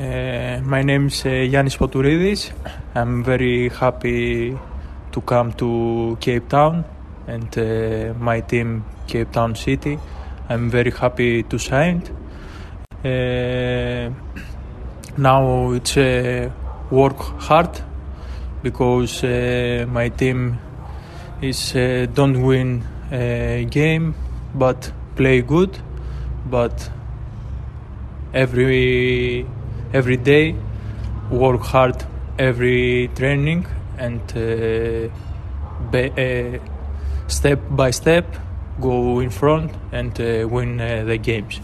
Uh, my name is uh, Giannis Potouridis. I'm very happy to come to Cape Town and uh, my team, Cape Town City. I'm very happy to sign. Uh, now it's uh, work hard because uh, my team is don't win a game but play good but every every day work hard every training and uh, be, uh, step by step go in front and uh, win the games